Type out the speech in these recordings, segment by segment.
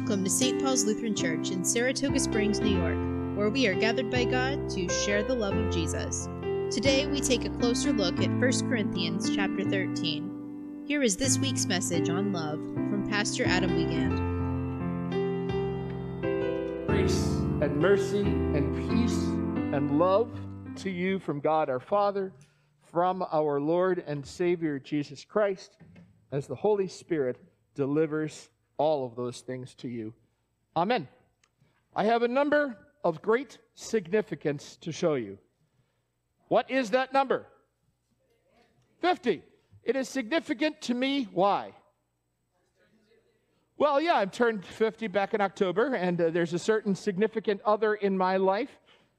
Welcome to St. Paul's Lutheran Church in Saratoga Springs, New York, where we are gathered by God to share the love of Jesus. Today we take a closer look at 1 Corinthians chapter 13. Here is this week's message on love from Pastor Adam Wiegand. Grace and mercy and peace and love to you from God our Father, from our Lord and Savior Jesus Christ, as the Holy Spirit delivers all of those things to you. Amen. I have a number of great significance to show you. What is that number? 50. It is significant to me. Why? Well, yeah, I've turned 50 back in October, and uh, there's a certain significant other in my life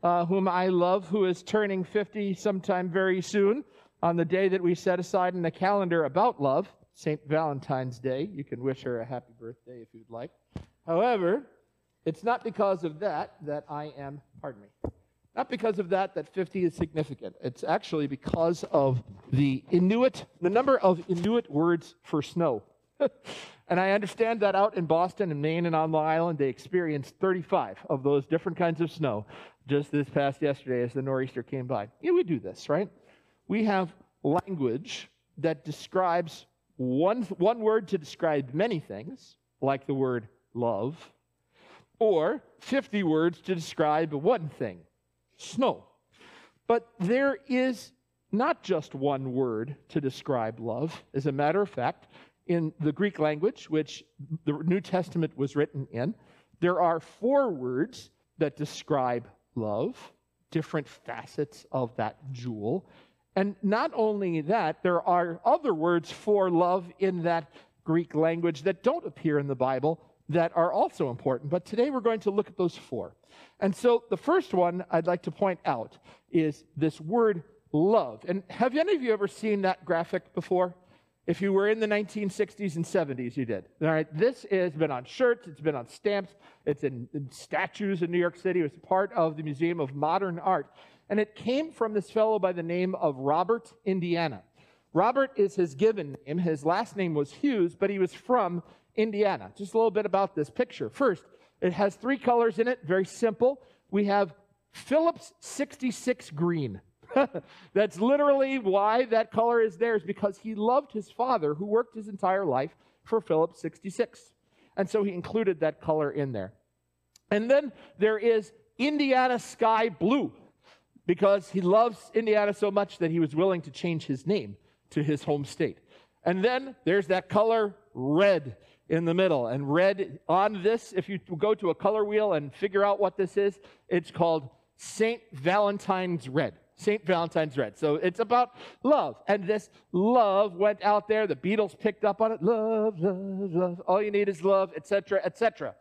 uh, whom I love who is turning 50 sometime very soon on the day that we set aside in the calendar about love. St. Valentine's Day. You can wish her a happy birthday if you'd like. However, it's not because of that that I am, pardon me, not because of that that 50 is significant. It's actually because of the Inuit, the number of Inuit words for snow. and I understand that out in Boston and Maine and on Long Island, they experienced 35 of those different kinds of snow just this past yesterday as the nor'easter came by. Yeah, we do this, right? We have language that describes one, one word to describe many things, like the word love, or 50 words to describe one thing, snow. But there is not just one word to describe love. As a matter of fact, in the Greek language, which the New Testament was written in, there are four words that describe love, different facets of that jewel. And not only that, there are other words for love in that Greek language that don't appear in the Bible that are also important. But today we're going to look at those four. And so the first one I'd like to point out is this word love. And have any of you ever seen that graphic before? If you were in the 1960s and 70s, you did. All right, this has been on shirts, it's been on stamps, it's in, in statues in New York City. It was part of the Museum of Modern Art and it came from this fellow by the name of Robert Indiana. Robert is his given name. His last name was Hughes, but he was from Indiana. Just a little bit about this picture. First, it has three colors in it, very simple. We have Phillips 66 green. That's literally why that color is there, is because he loved his father, who worked his entire life for Phillips 66. And so he included that color in there. And then there is Indiana Sky Blue because he loves Indiana so much that he was willing to change his name to his home state. And then there's that color red in the middle. And red on this, if you go to a color wheel and figure out what this is, it's called St. Valentine's Red. St. Valentine's Red. So it's about love. And this love went out there. The Beatles picked up on it. Love, love, love. All you need is love, etc., etc.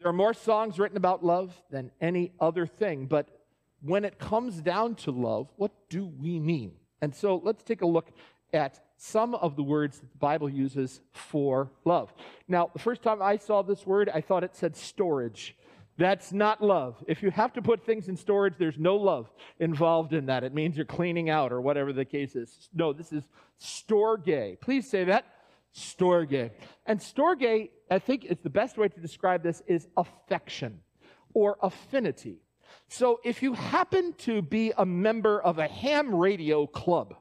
There are more songs written about love than any other thing, but when it comes down to love, what do we mean? And so let's take a look at some of the words that the Bible uses for love. Now, the first time I saw this word, I thought it said storage. That's not love. If you have to put things in storage, there's no love involved in that. It means you're cleaning out or whatever the case is. No, this is storge. Please say that. Storge. And storge, I think is the best way to describe this is affection or affinity. So if you happen to be a member of a ham radio club,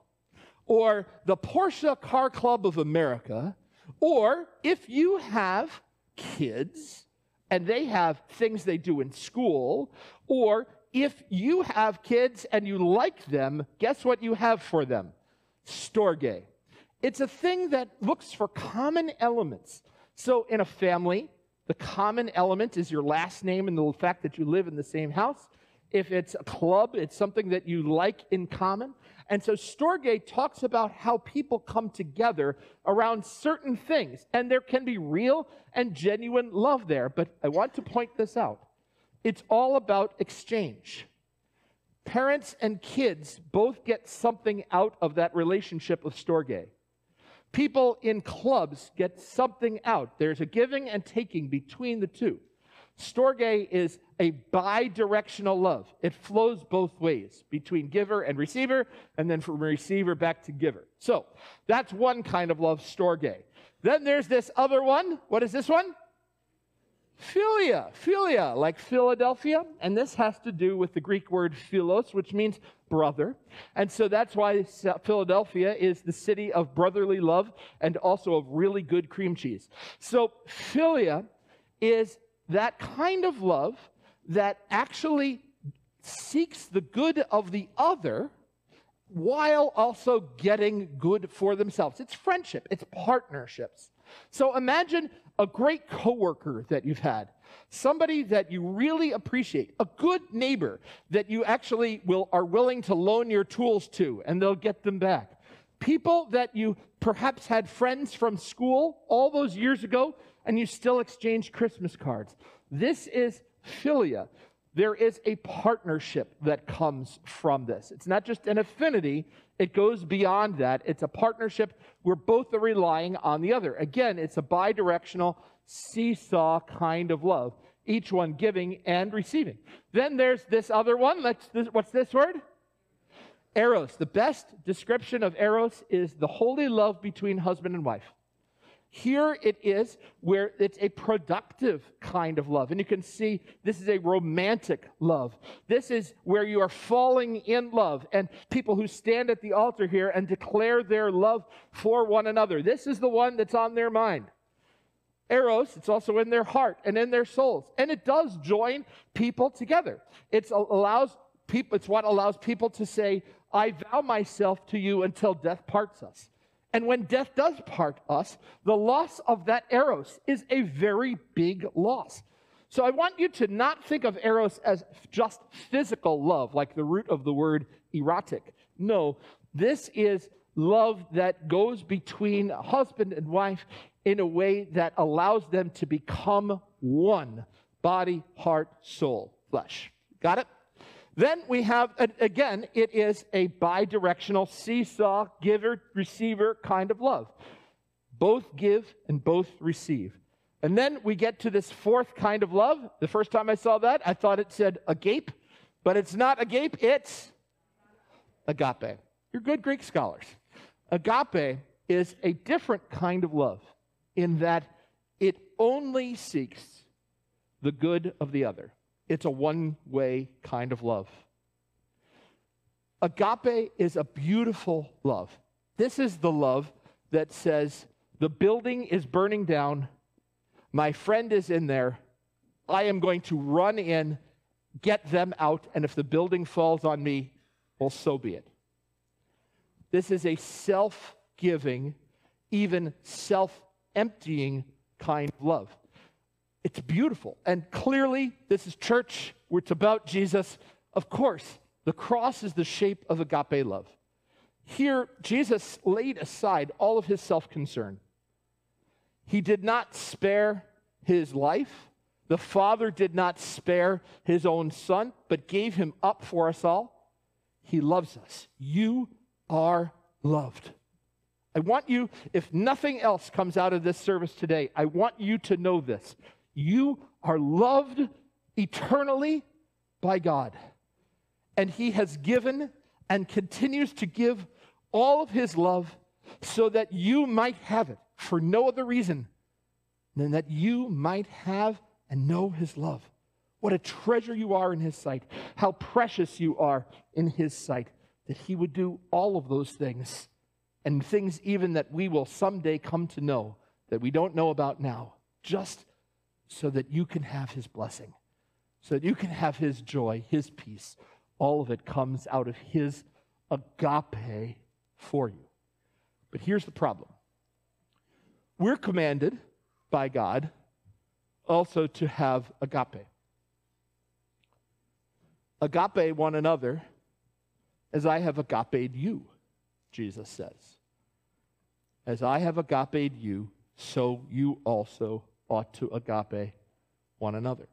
or the Porsche Car Club of America, or if you have kids and they have things they do in school, or if you have kids and you like them, guess what you have for them? Storge. It's a thing that looks for common elements. So in a family, the common element is your last name and the fact that you live in the same house. If it's a club, it's something that you like in common. And so Storge talks about how people come together around certain things, and there can be real and genuine love there. But I want to point this out it's all about exchange. Parents and kids both get something out of that relationship with Storge. People in clubs get something out. There's a giving and taking between the two. Storge is a bi directional love. It flows both ways between giver and receiver, and then from receiver back to giver. So that's one kind of love, storge. Then there's this other one. What is this one? Philia, philia, like Philadelphia. And this has to do with the Greek word philos, which means brother. And so that's why Philadelphia is the city of brotherly love and also of really good cream cheese. So philia is that kind of love that actually seeks the good of the other while also getting good for themselves. It's friendship, it's partnerships. So imagine a great coworker that you've had, somebody that you really appreciate, a good neighbor that you actually will are willing to loan your tools to and they'll get them back. People that you perhaps had friends from school all those years ago and you still exchange Christmas cards. This is philia. There is a partnership that comes from this. It's not just an affinity, it goes beyond that. It's a partnership where both are relying on the other. Again, it's a bi directional seesaw kind of love, each one giving and receiving. Then there's this other one. Let's, this, what's this word? Eros. The best description of Eros is the holy love between husband and wife. Here it is where it's a productive kind of love. And you can see this is a romantic love. This is where you are falling in love and people who stand at the altar here and declare their love for one another. This is the one that's on their mind. Eros, it's also in their heart and in their souls. And it does join people together. It allows people, it's what allows people to say, I vow myself to you until death parts us. And when death does part us, the loss of that eros is a very big loss. So I want you to not think of eros as just physical love, like the root of the word erotic. No, this is love that goes between husband and wife in a way that allows them to become one body, heart, soul, flesh. Got it? Then we have, again, it is a bi directional seesaw, giver, receiver kind of love. Both give and both receive. And then we get to this fourth kind of love. The first time I saw that, I thought it said agape, but it's not agape, it's agape. You're good Greek scholars. Agape is a different kind of love in that it only seeks the good of the other. It's a one way kind of love. Agape is a beautiful love. This is the love that says, The building is burning down. My friend is in there. I am going to run in, get them out, and if the building falls on me, well, so be it. This is a self giving, even self emptying kind of love. It's beautiful. And clearly, this is church, it's about Jesus. Of course, the cross is the shape of agape love. Here, Jesus laid aside all of his self concern. He did not spare his life. The Father did not spare his own Son, but gave him up for us all. He loves us. You are loved. I want you, if nothing else comes out of this service today, I want you to know this. You are loved eternally by God. And He has given and continues to give all of His love so that you might have it for no other reason than that you might have and know His love. What a treasure you are in His sight. How precious you are in His sight that He would do all of those things and things even that we will someday come to know that we don't know about now, just so that you can have his blessing, so that you can have his joy, his peace. All of it comes out of his agape for you. But here's the problem we're commanded by God also to have agape. Agape one another as I have agape you, Jesus says. As I have agape you, so you also ought to agape one another.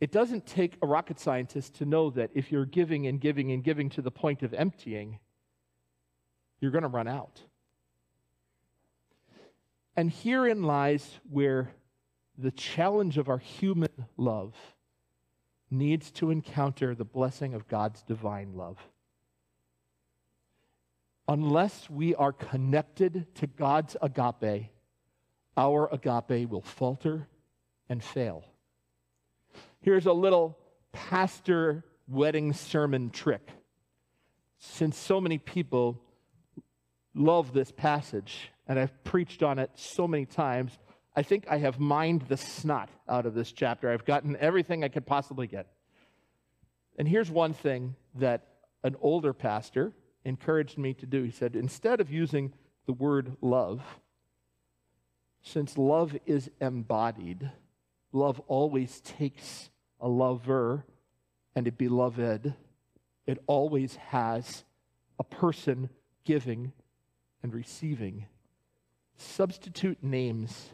It doesn't take a rocket scientist to know that if you're giving and giving and giving to the point of emptying, you're going to run out. And herein lies where the challenge of our human love needs to encounter the blessing of God's divine love. Unless we are connected to God's agape, our agape will falter and fail. Here's a little pastor wedding sermon trick. Since so many people love this passage, and I've preached on it so many times, I think I have mined the snot out of this chapter. I've gotten everything I could possibly get. And here's one thing that an older pastor encouraged me to do. He said, instead of using the word love, since love is embodied, love always takes a lover and a beloved. It always has a person giving and receiving. Substitute names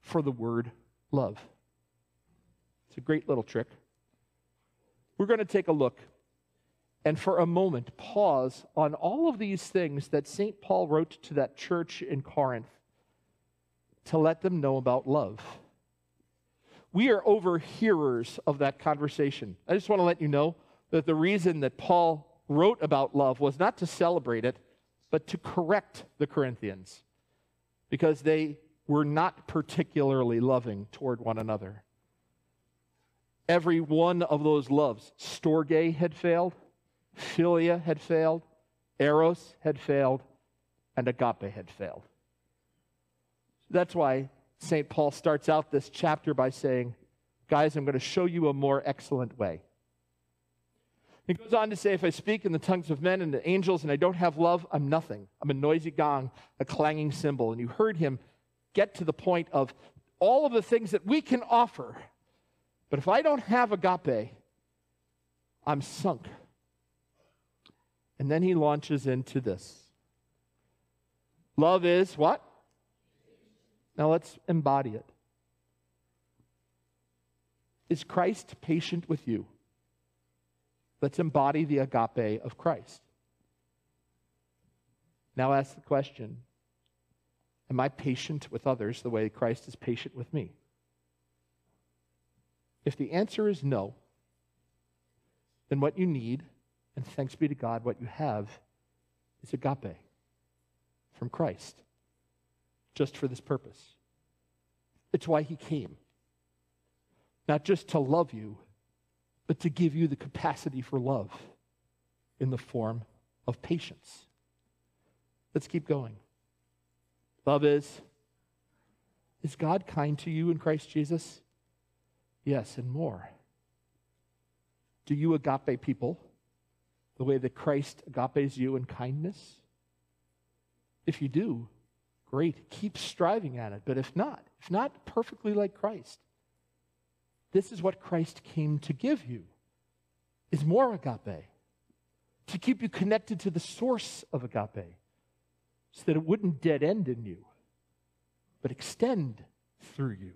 for the word love. It's a great little trick. We're going to take a look and for a moment pause on all of these things that St. Paul wrote to that church in Corinth to let them know about love. We are overhearers of that conversation. I just want to let you know that the reason that Paul wrote about love was not to celebrate it, but to correct the Corinthians because they were not particularly loving toward one another. Every one of those loves, Storge had failed, Philia had failed, Eros had failed, and agape had failed. That's why St. Paul starts out this chapter by saying, Guys, I'm going to show you a more excellent way. He goes on to say, If I speak in the tongues of men and the angels and I don't have love, I'm nothing. I'm a noisy gong, a clanging cymbal. And you heard him get to the point of all of the things that we can offer. But if I don't have agape, I'm sunk. And then he launches into this. Love is what? Now let's embody it. Is Christ patient with you? Let's embody the agape of Christ. Now ask the question Am I patient with others the way Christ is patient with me? If the answer is no, then what you need, and thanks be to God, what you have is agape from Christ just for this purpose. It's why he came. Not just to love you, but to give you the capacity for love in the form of patience. Let's keep going. Love is Is God kind to you in Christ Jesus? Yes, and more. Do you agape people the way that Christ agapes you in kindness? If you do, great. Keep striving at it. But if not, if not perfectly like Christ, this is what Christ came to give you is more agape. To keep you connected to the source of agape so that it wouldn't dead end in you, but extend through you.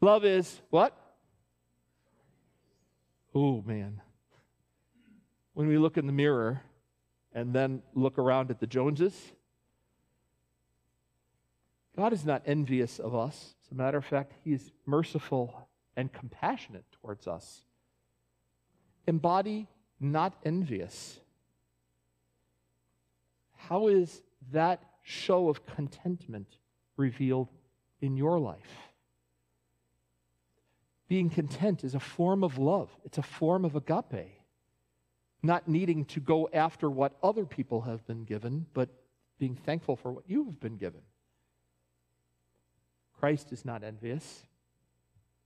Love is what? Oh, man. When we look in the mirror and then look around at the Joneses, God is not envious of us. As a matter of fact, He is merciful and compassionate towards us. Embody not envious. How is that show of contentment revealed in your life? Being content is a form of love, it's a form of agape. Not needing to go after what other people have been given, but being thankful for what you have been given. Christ is not envious,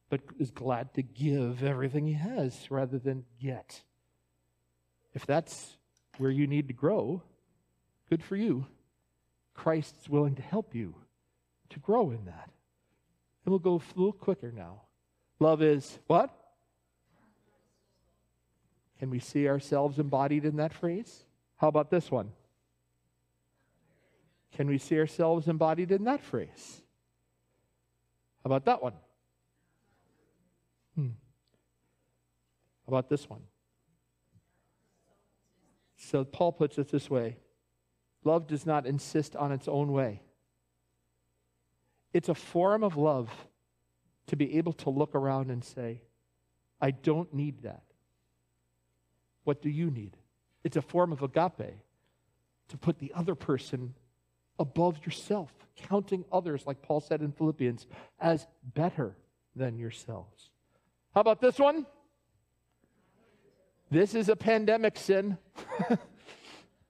but is glad to give everything he has rather than get. If that's where you need to grow, good for you. Christ's willing to help you to grow in that. And we'll go a little quicker now. Love is what? Can we see ourselves embodied in that phrase? How about this one? Can we see ourselves embodied in that phrase? About that one? Hmm. About this one? So Paul puts it this way love does not insist on its own way. It's a form of love to be able to look around and say, I don't need that. What do you need? It's a form of agape to put the other person above yourself, counting others, like Paul said in Philippians, as better than yourselves. How about this one? This is a pandemic sin.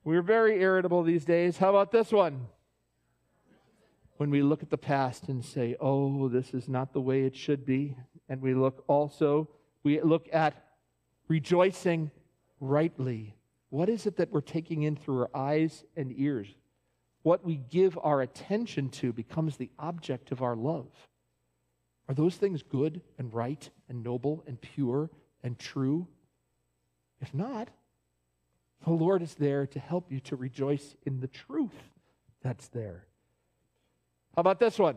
We're very irritable these days. How about this one? When we look at the past and say, oh, this is not the way it should be. And we look also, we look at rejoicing rightly. What is it that we're taking in through our eyes and ears? What we give our attention to becomes the object of our love. Are those things good and right and noble and pure and true? If not, the Lord is there to help you to rejoice in the truth that's there. How about this one?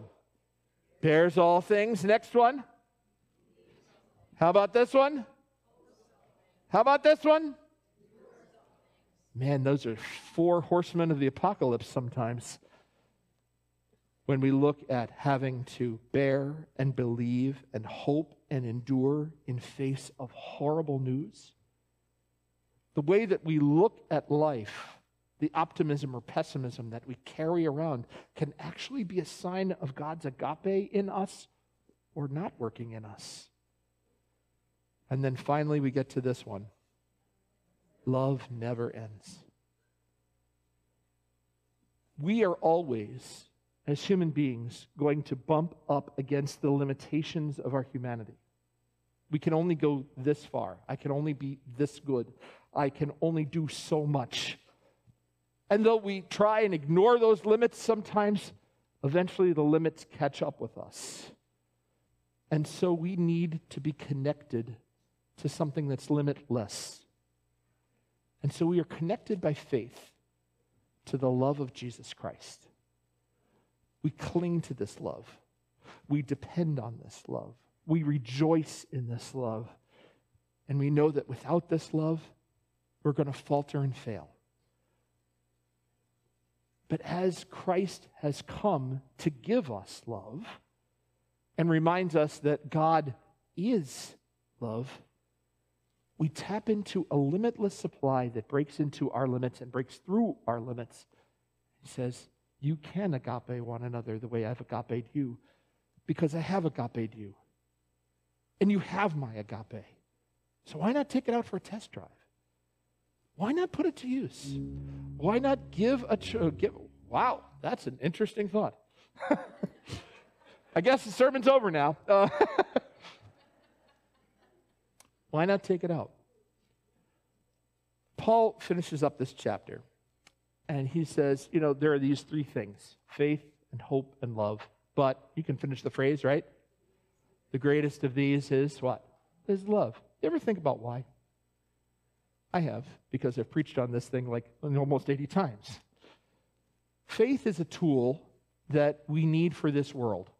Bears all things. Next one. How about this one? How about this one? Man, those are four horsemen of the apocalypse sometimes. When we look at having to bear and believe and hope and endure in face of horrible news, the way that we look at life, the optimism or pessimism that we carry around, can actually be a sign of God's agape in us or not working in us. And then finally, we get to this one love never ends. We are always, as human beings, going to bump up against the limitations of our humanity. We can only go this far. I can only be this good. I can only do so much. And though we try and ignore those limits sometimes, eventually the limits catch up with us. And so we need to be connected to something that's limitless. And so we are connected by faith to the love of Jesus Christ. We cling to this love. We depend on this love. We rejoice in this love. And we know that without this love, we're going to falter and fail. But as Christ has come to give us love and reminds us that God is love, we tap into a limitless supply that breaks into our limits and breaks through our limits. He says, You can agape one another the way I've agape you, because I have agape you. And you have my agape. So why not take it out for a test drive? Why not put it to use? Why not give a ch- give? Wow, that's an interesting thought. I guess the sermon's over now. Uh, why not take it out? Paul finishes up this chapter and he says, you know, there are these three things faith and hope and love. But you can finish the phrase, right? The greatest of these is what? Is love. You ever think about why? I have, because I've preached on this thing like almost 80 times. Faith is a tool that we need for this world.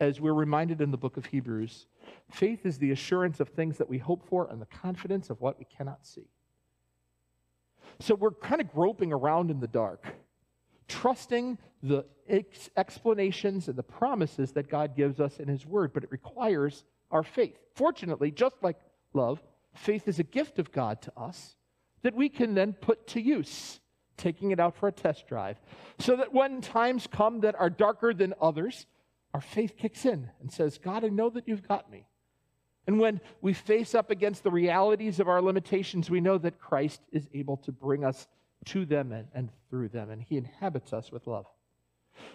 As we're reminded in the book of Hebrews, faith is the assurance of things that we hope for and the confidence of what we cannot see. So we're kind of groping around in the dark, trusting the ex- explanations and the promises that God gives us in His Word, but it requires our faith. Fortunately, just like love, Faith is a gift of God to us that we can then put to use, taking it out for a test drive, so that when times come that are darker than others, our faith kicks in and says, God, I know that you've got me. And when we face up against the realities of our limitations, we know that Christ is able to bring us to them and, and through them, and He inhabits us with love.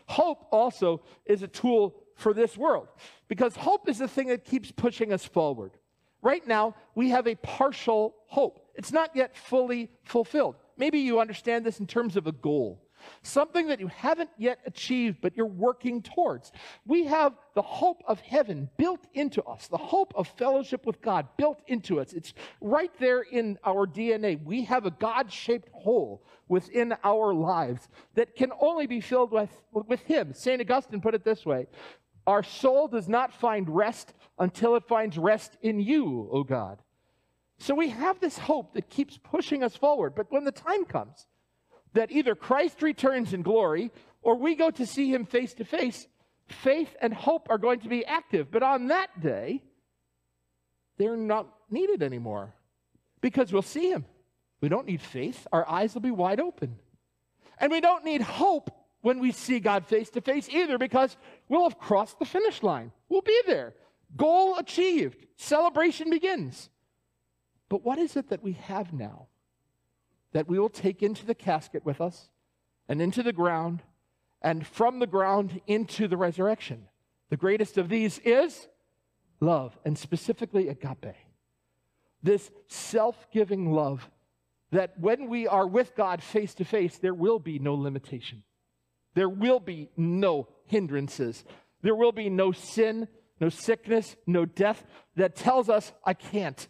Hope also is a tool for this world because hope is the thing that keeps pushing us forward. Right now, we have a partial hope. It's not yet fully fulfilled. Maybe you understand this in terms of a goal, something that you haven't yet achieved, but you're working towards. We have the hope of heaven built into us, the hope of fellowship with God built into us. It's right there in our DNA. We have a God shaped hole within our lives that can only be filled with, with Him. St. Augustine put it this way Our soul does not find rest until it finds rest in you, O God. So we have this hope that keeps pushing us forward. But when the time comes that either Christ returns in glory or we go to see him face to face, faith and hope are going to be active. But on that day, they're not needed anymore because we'll see him. We don't need faith, our eyes will be wide open. And we don't need hope when we see God face to face either because we'll have crossed the finish line. We'll be there. Goal achieved. Celebration begins. But what is it that we have now that we will take into the casket with us and into the ground and from the ground into the resurrection? The greatest of these is love, and specifically agape. This self giving love that when we are with God face to face, there will be no limitation. There will be no hindrances. There will be no sin, no sickness, no death that tells us, I can't.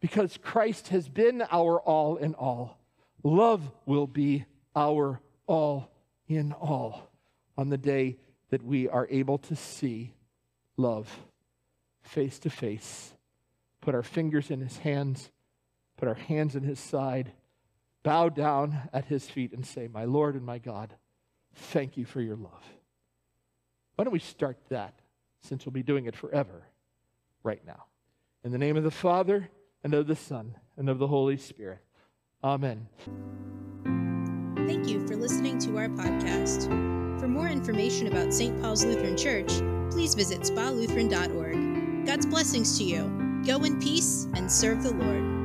Because Christ has been our all in all. Love will be our all in all on the day that we are able to see love face to face, put our fingers in his hands, put our hands in his side, bow down at his feet, and say, My Lord and my God, thank you for your love. Why don't we start that since we'll be doing it forever right now? In the name of the Father, and of the Son, and of the Holy Spirit. Amen. Thank you for listening to our podcast. For more information about St. Paul's Lutheran Church, please visit spalutheran.org. God's blessings to you. Go in peace and serve the Lord.